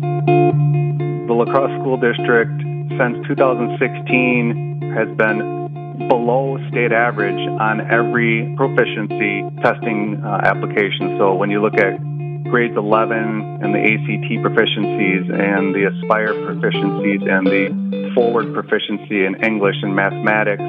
The La Crosse School District, since 2016, has been below state average on every proficiency testing uh, application. So when you look at grades 11 and the ACT proficiencies and the Aspire proficiencies and the forward proficiency in English and mathematics,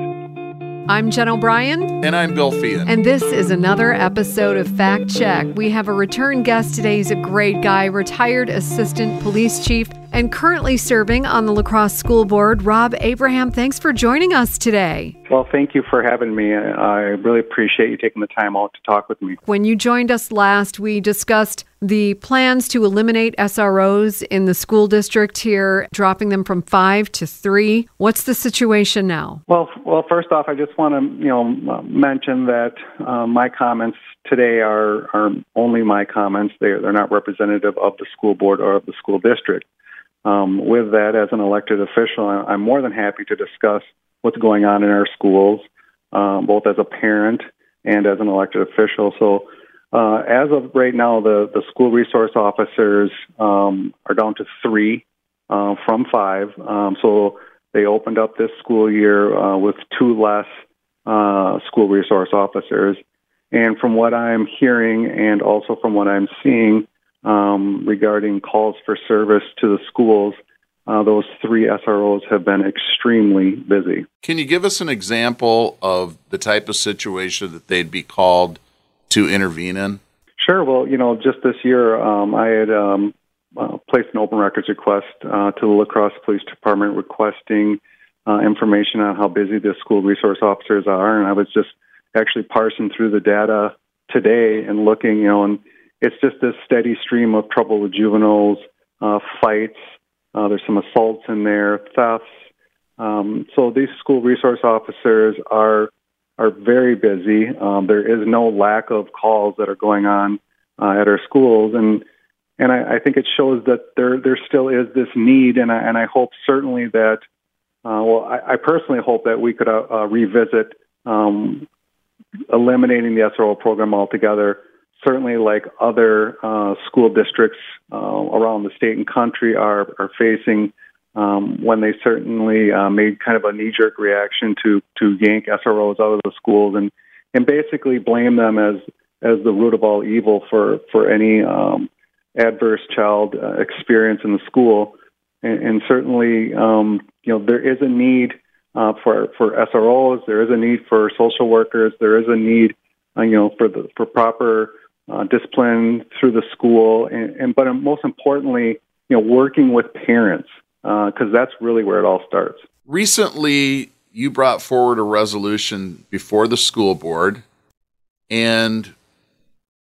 I'm Jen O'Brien. And I'm Bill Feehan. And this is another episode of Fact Check. We have a return guest today. He's a great guy, retired assistant police chief, and currently serving on the La Crosse School Board. Rob Abraham, thanks for joining us today. Well, thank you for having me. I really appreciate you taking the time out to talk with me. When you joined us last, we discussed the plans to eliminate SROs in the school district here, dropping them from five to three. What's the situation now? Well, well, first off, I just want to you know mention that uh, my comments today are are only my comments. They're they're not representative of the school board or of the school district. Um, with that, as an elected official, I'm more than happy to discuss what's going on in our schools, um, both as a parent and as an elected official. So, uh, as of right now, the, the school resource officers um, are down to three uh, from five. Um, so, they opened up this school year uh, with two less uh, school resource officers. And from what I'm hearing and also from what I'm seeing, um, regarding calls for service to the schools, uh, those three SROs have been extremely busy. Can you give us an example of the type of situation that they'd be called to intervene in? Sure. Well, you know, just this year, um, I had um, uh, placed an open records request uh, to the La Crosse Police Department requesting uh, information on how busy the school resource officers are, and I was just actually parsing through the data today and looking, you know, and it's just this steady stream of trouble with juveniles, uh, fights. Uh, there's some assaults in there, thefts. Um, so these school resource officers are are very busy. Um, there is no lack of calls that are going on uh, at our schools, and and I, I think it shows that there there still is this need, and I, and I hope certainly that. Uh, well, I, I personally hope that we could uh, uh, revisit um, eliminating the SRO program altogether certainly like other uh, school districts uh, around the state and country are, are facing um, when they certainly uh, made kind of a knee-jerk reaction to, to yank SROs out of the schools and, and basically blame them as, as the root of all evil for, for any um, adverse child uh, experience in the school. And, and certainly, um, you know, there is a need uh, for, for SROs, there is a need for social workers, there is a need, uh, you know, for the, for proper uh, discipline through the school, and, and but most importantly, you know, working with parents because uh, that's really where it all starts. Recently, you brought forward a resolution before the school board, and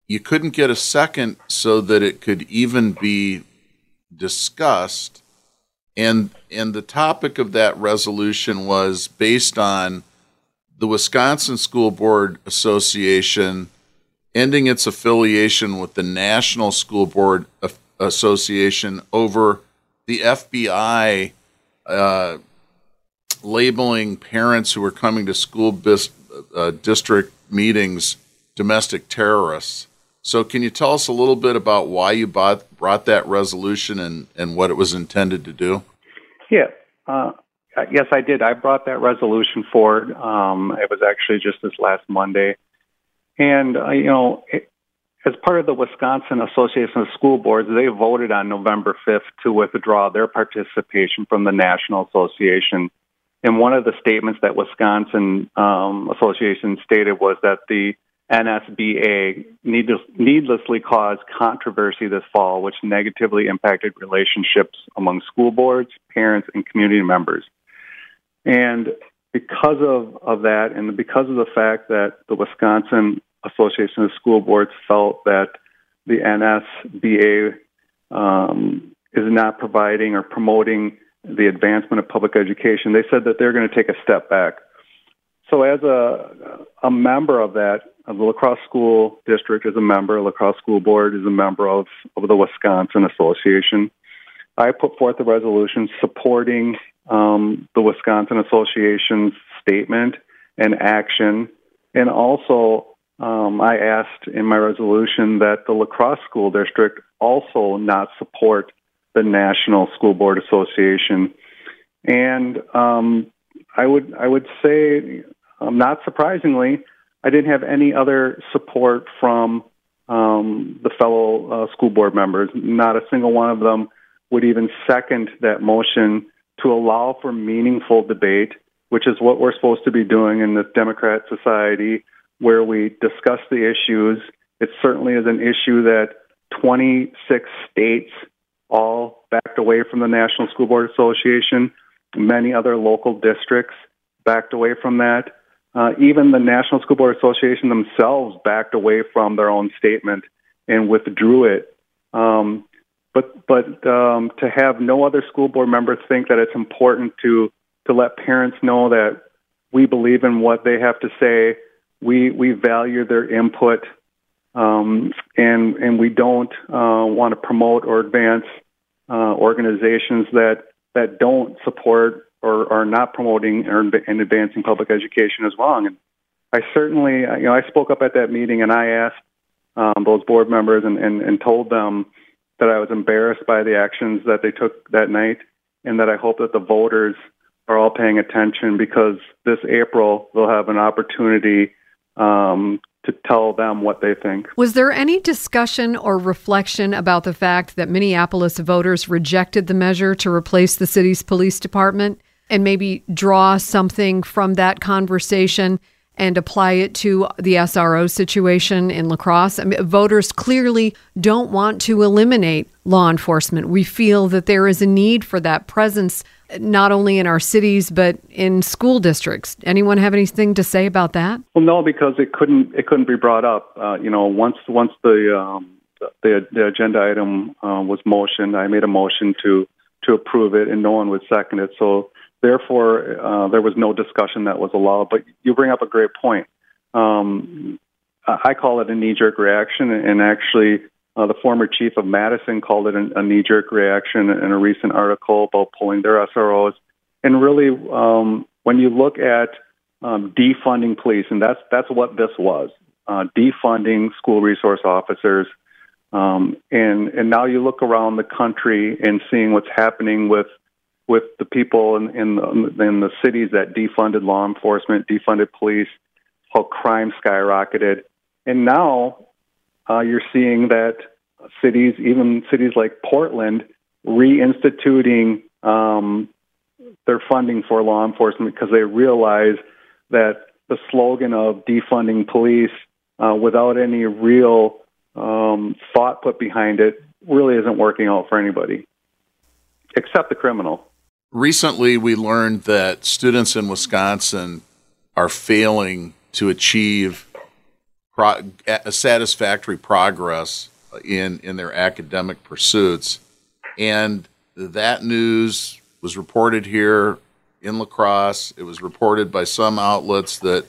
you couldn't get a second so that it could even be discussed. And and the topic of that resolution was based on the Wisconsin School Board Association ending its affiliation with the National School Board Association over the FBI uh, labeling parents who were coming to school bis- uh, district meetings domestic terrorists. So, can you tell us a little bit about why you bought, brought that resolution and, and what it was intended to do? Yeah. Uh, yes, I did. I brought that resolution forward. Um, it was actually just this last Monday. And, uh, you know, it, as part of the Wisconsin Association of School Boards, they voted on November 5th to withdraw their participation from the National Association. And one of the statements that Wisconsin um, Association stated was that the NSBA needless, needlessly caused controversy this fall, which negatively impacted relationships among school boards, parents, and community members. And because of, of that, and because of the fact that the Wisconsin Association of School Boards felt that the NSBA um, is not providing or promoting the advancement of public education, they said that they're going to take a step back. So, as a, a member of that, of the La Crosse School District is a member, La Crosse School Board is a member of, of the Wisconsin Association. I put forth a resolution supporting um, the Wisconsin Association's statement and action, and also um, I asked in my resolution that the La Crosse School District also not support the National School Board Association. And um, I would I would say, um, not surprisingly, I didn't have any other support from um, the fellow uh, school board members. Not a single one of them would even second that motion to allow for meaningful debate, which is what we're supposed to be doing in this Democrat society, where we discuss the issues. It certainly is an issue that 26 states all backed away from the National School Board Association. Many other local districts backed away from that. Uh, even the National School Board Association themselves backed away from their own statement and withdrew it. Um, but but um, to have no other school board members think that it's important to to let parents know that we believe in what they have to say, we we value their input, um, and and we don't uh, want to promote or advance uh, organizations that that don't support or are not promoting or and advancing public education is wrong. And I certainly, you know, I spoke up at that meeting and I asked um, those board members and, and, and told them that I was embarrassed by the actions that they took that night, and that I hope that the voters are all paying attention because this April they'll have an opportunity um, to tell them what they think. Was there any discussion or reflection about the fact that Minneapolis voters rejected the measure to replace the city's police department and maybe draw something from that conversation and apply it to the SRO situation in La Crosse? I mean, voters clearly don't want to eliminate law enforcement. We feel that there is a need for that presence not only in our cities but in school districts. Anyone have anything to say about that? Well, no, because it couldn't it couldn't be brought up. Uh, you know, once once the um, the, the agenda item uh, was motioned, I made a motion to to approve it, and no one would second it. So therefore, uh, there was no discussion that was allowed. But you bring up a great point. Um, I call it a knee jerk reaction, and actually, uh, the former chief of Madison called it a, a knee jerk reaction in a recent article about pulling their SROs. And really, um, when you look at um, defunding police, and that's that's what this was, uh, defunding school resource officers. Um, and and now you look around the country and seeing what's happening with with the people in in the, in the cities that defunded law enforcement, defunded police, how crime skyrocketed, and now uh, you're seeing that cities, even cities like Portland, reinstituting um, their funding for law enforcement because they realize that the slogan of defunding police uh, without any real um, thought put behind it really isn't working out for anybody, except the criminal. Recently, we learned that students in Wisconsin are failing to achieve pro- a satisfactory progress in in their academic pursuits, and that news was reported here in La Crosse. It was reported by some outlets that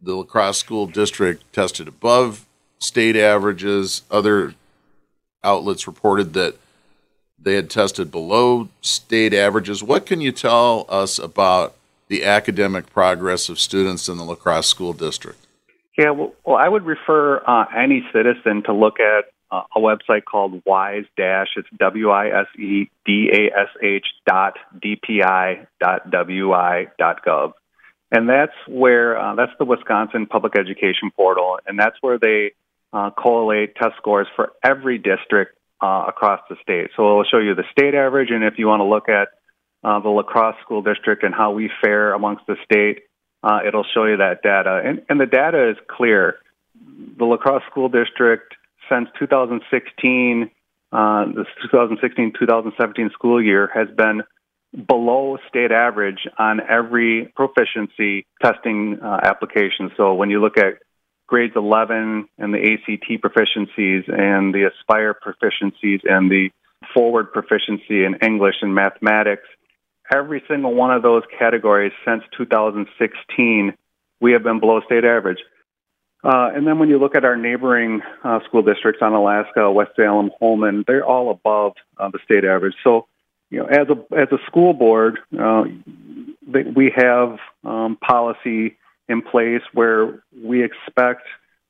the La Crosse school district tested above state averages. Other outlets reported that they had tested below state averages. What can you tell us about the academic progress of students in the La Crosse school district? Yeah, well, well I would refer uh, any citizen to look at uh, a website called Wise Dash. It's W I S E D A S H dot DPI dot WI dot gov. And that's where, uh, that's the Wisconsin Public Education Portal, and that's where they uh, collate test scores for every district uh, across the state. So it'll show you the state average, and if you want to look at uh, the La Crosse School District and how we fare amongst the state, uh, it'll show you that data. And, and the data is clear. The La Crosse School District, since 2016, uh, this 2016-2017 school year, has been below state average on every proficiency testing uh, application. So when you look at grades 11 and the ACT proficiencies and the Aspire proficiencies and the forward proficiency in English and mathematics, every single one of those categories since 2016, we have been below state average. Uh, and then when you look at our neighboring uh, school districts Onalaska, West Salem, Holmen, they're all above uh, the state average. So, you know, as a as a school board, uh, we have um, policy in place where we expect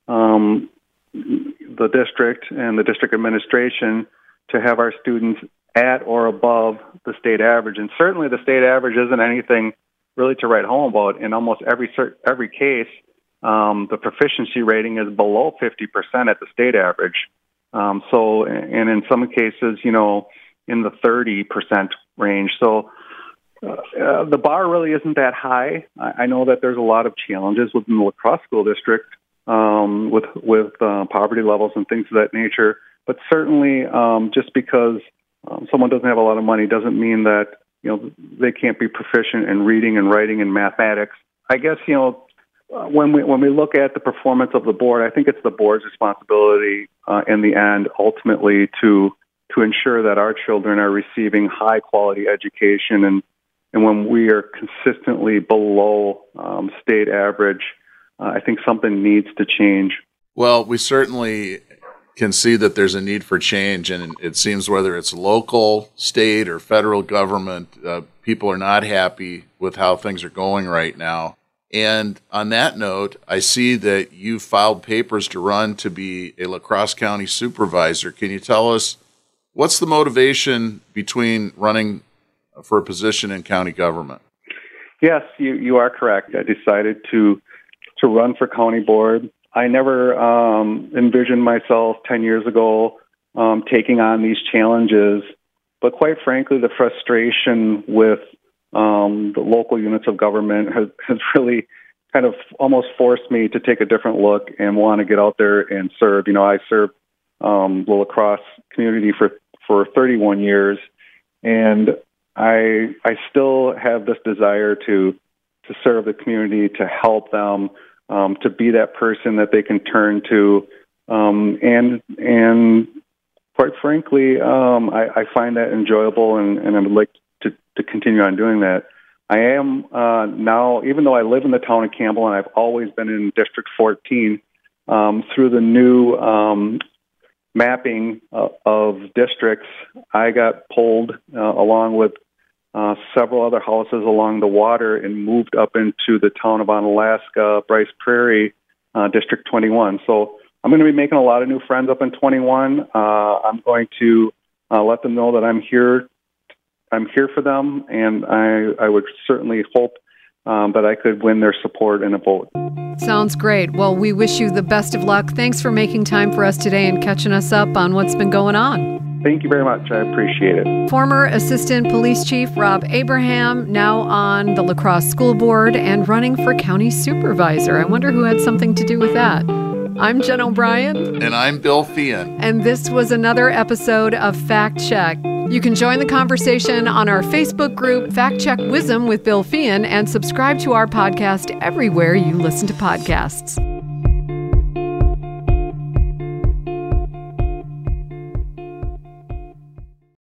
um, the district and the district administration to have our students at or above the state average. And certainly the state average isn't anything really to write home about. In almost every every case, um, the proficiency rating is below 50% at the state average. Um, so, and in some cases, you know, in the 30% range. So, uh, the bar really isn't that high. I, know that there's a lot of challenges within the La Crosse school district um, with with uh, poverty levels and things of that nature. But certainly, um, just because um, someone doesn't have a lot of money doesn't mean that you know they can't be proficient in reading and writing and mathematics. I guess you know uh, when we when we look at the performance of the board, I think it's the board's responsibility uh, in the end, ultimately, to to ensure that our children are receiving high quality education and and when we are consistently below um, state average, uh, I think something needs to change. Well, we certainly can see that there's a need for change, and it seems whether it's local, state, or federal government, uh, people are not happy with how things are going right now. And on that note, I see that you filed papers to run to be a La Crosse County supervisor. Can you tell us what's the motivation between running for a position in county government? Yes, you, you are correct. I decided to to run for county board. I never um, envisioned myself 10 years ago um, taking on these challenges, but quite frankly, the frustration with um, the local units of government has, has really kind of almost forced me to take a different look and want to get out there and serve. You know, I served um, the La Crosse community for for 31 years, and I I still have this desire to to serve the community, to help them, um, to be that person that they can turn to, um, and and quite frankly, um, I, I find that enjoyable, and, and I would like to to continue on doing that. I am uh, now, even though I live in the town of Campbell, and I've always been in District 14. Um, through the new um, mapping uh, of districts, I got pulled uh, along with uh, several other houses along the water and moved up into the town of Onalaska, Bryce Prairie, uh, District 21. So I'm going to be making a lot of new friends up in 21. Uh, I'm going to uh, let them know that I'm here. I'm here for them, and I, I would certainly hope um, that I could win their support in a vote. Sounds great. Well, we wish you the best of luck. Thanks for making time for us today and catching us up on what's been going on. Thank you very much. I appreciate it. Former Assistant Police Chief Rob Abraham, now on the La Crosse School Board and running for County Supervisor. I wonder who had something to do with that. I'm Jen O'Brien. And I'm Bill Feehan. And this was another episode of Fact Check. You can join the conversation on our Facebook group, Fact Check Wisdom with Bill Feehan, and subscribe to our podcast everywhere you listen to podcasts.